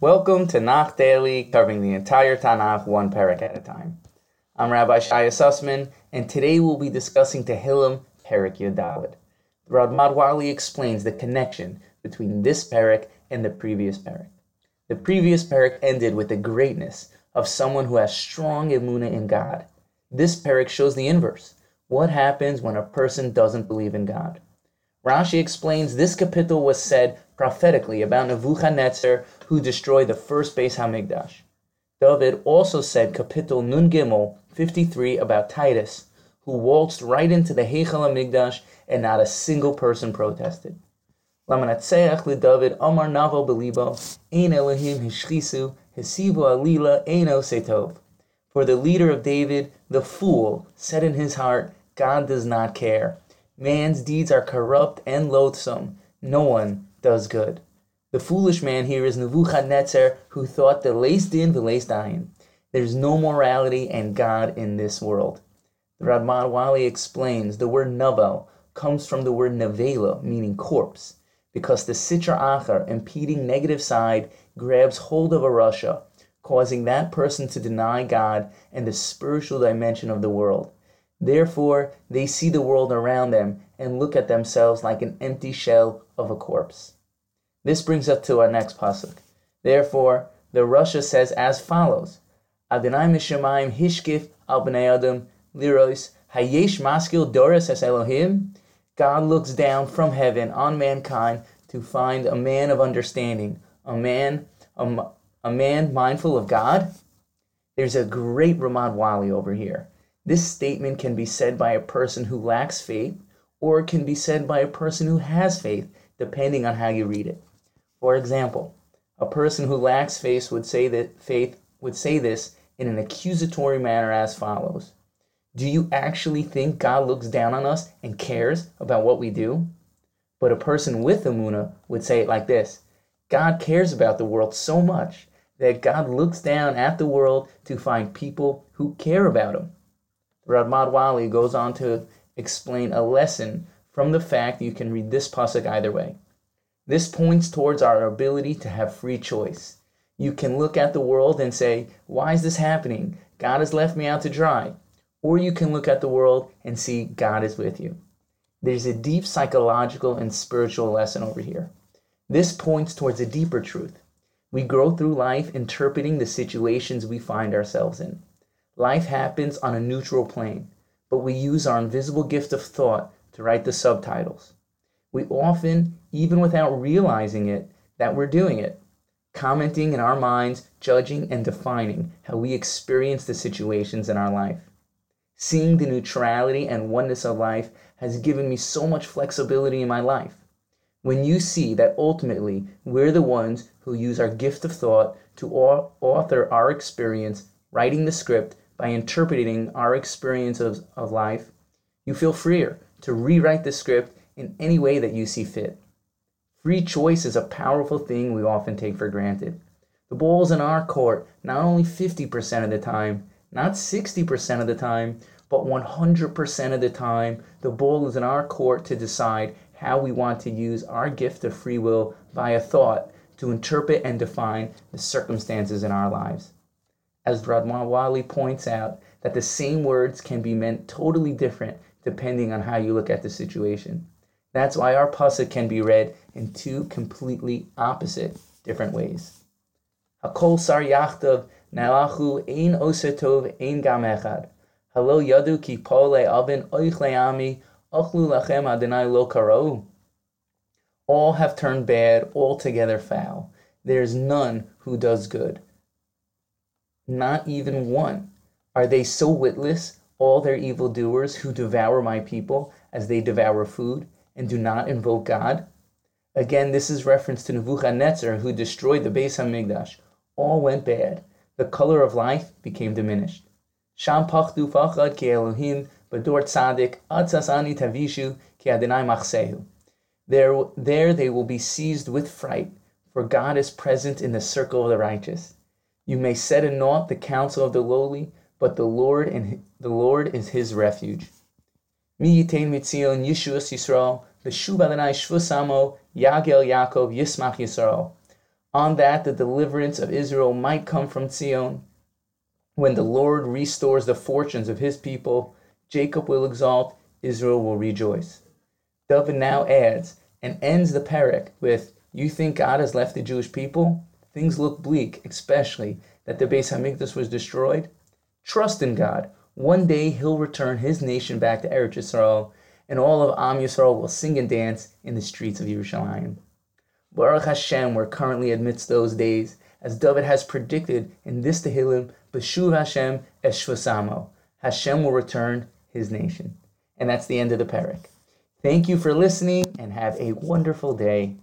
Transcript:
Welcome to Nach Daily, covering the entire Tanakh one parak at a time. I'm Rabbi Shaya Sussman, and today we'll be discussing Tehillim Parak Yud Daled. The Ramad explains the connection between this parak and the previous parak. The previous parak ended with the greatness of someone who has strong emuna in God. This parak shows the inverse. What happens when a person doesn't believe in God? Rashi explains this kapitel was said prophetically about Nebuchadnezzar who destroyed the first Beis Hamikdash. David also said kapitel Nun Gimel 53 about Titus, who waltzed right into the Heichal Hamikdash and not a single person protested. Lamanatseach David Amar Navo Belibo Ein Elohim Hishchisu Hesivu Alila Eino Setov. For the leader of David, the fool, said in his heart, God does not care. Man's deeds are corrupt and loathsome. No one does good. The foolish man here is Nebuchadnezzar, who thought the lace din v'lace dayin. There's no morality and God in this world. The Ramad Vali explains the word navel comes from the word nevela, meaning corpse, because the sitra achar, impeding negative side, grabs hold of a rasha, causing that person to deny God and the spiritual dimension of the world. Therefore, they see the world around them and look at themselves like an empty shell of a corpse. This brings us to our next pasuk. Therefore, the rasha says as follows: Adonai mishamayim hishkif al bnei adam liros hayesh maskil doris es Elohim. God looks down from heaven on mankind to find a man of understanding, a man, a, a man mindful of God. There's a great Ramad Vali over here. This statement can be said by a person who lacks faith, or it can be said by a person who has faith, depending on how you read it. For example, a person who lacks faith would say that faith would say this in an accusatory manner as follows. Do you actually think God looks down on us and cares about what we do? But a person with Emuna would say it like this God cares about the world so much that God looks down at the world to find people who care about him. Ramad Vali goes on to explain a lesson from the fact you can read this pasuk either way. This points towards our ability to have free choice. You can look at the world and say, Why is this happening? God has left me out to dry. Or you can look at the world and see God is with you. There's a deep psychological and spiritual lesson over here. This points towards a deeper truth. We grow through life interpreting the situations we find ourselves in. Life happens on a neutral plane, but we use our invisible gift of thought to write the subtitles. We often, even without realizing it, that we're doing it, commenting in our minds, judging and defining how we experience the situations in our life. Seeing the neutrality and oneness of life has given me so much flexibility in my life. When you see that ultimately we're the ones who use our gift of thought to author our experience, writing the script, by interpreting our experiences of life, you feel freer to rewrite the script in any way that you see fit. Free choice is a powerful thing we often take for granted. The ball is in our court not only 50% of the time, not 60% of the time, but 100% of the time. The ball is in our court to decide how we want to use our gift of free will via thought to interpret and define the circumstances in our lives as Ramad Vali points out, that the same words can be meant totally different depending on how you look at the situation. That's why our pasuk can be read in two completely opposite different ways. Hakol sar nalachu ein osetov ein gam echad. Halo yadu ki pole avin oich leami achlu lachem adonai lo karo. All have turned bad, altogether foul. There is none who does good. Not even one. Are they so witless, all their evildoers who devour my people as they devour food, and do not invoke God? Again, this is reference to Nebuchadnezzar who destroyed the Beis Hamikdash. All went bad. The color of life became diminished. Sham pachdu fachad ki Elohim b'dor tzadik atzasani tavishu ki Adonai machsehu. There, there they will be seized with fright, for God is present in the circle of the righteous. You may set in naught the counsel of the lowly, but the Lord and the Lord is his refuge. Mi yitain mitzion Yishuas Yisrael, v'shuv Adonai shvusamo, Yagel Yaakov Yismach Yisrael. On that, the deliverance of Israel might come from Zion. When the Lord restores the fortunes of his people, Jacob will exalt, Israel will rejoice. David now adds and ends the parak with, You think God has left the Jewish people? Things look bleak, especially that the Beis Hamikdash was destroyed. Trust in God. One day He'll return His nation back to Eretz Yisrael, and all of Am Yisrael will sing and dance in the streets of Yerushalayim. Baruch Hashem, we're currently amidst those days, as David has predicted in this Tehillim, Beshuv Hashem Eshvasamo. Hashem will return His nation. And that's the end of the parak. Thank you for listening, and have a wonderful day.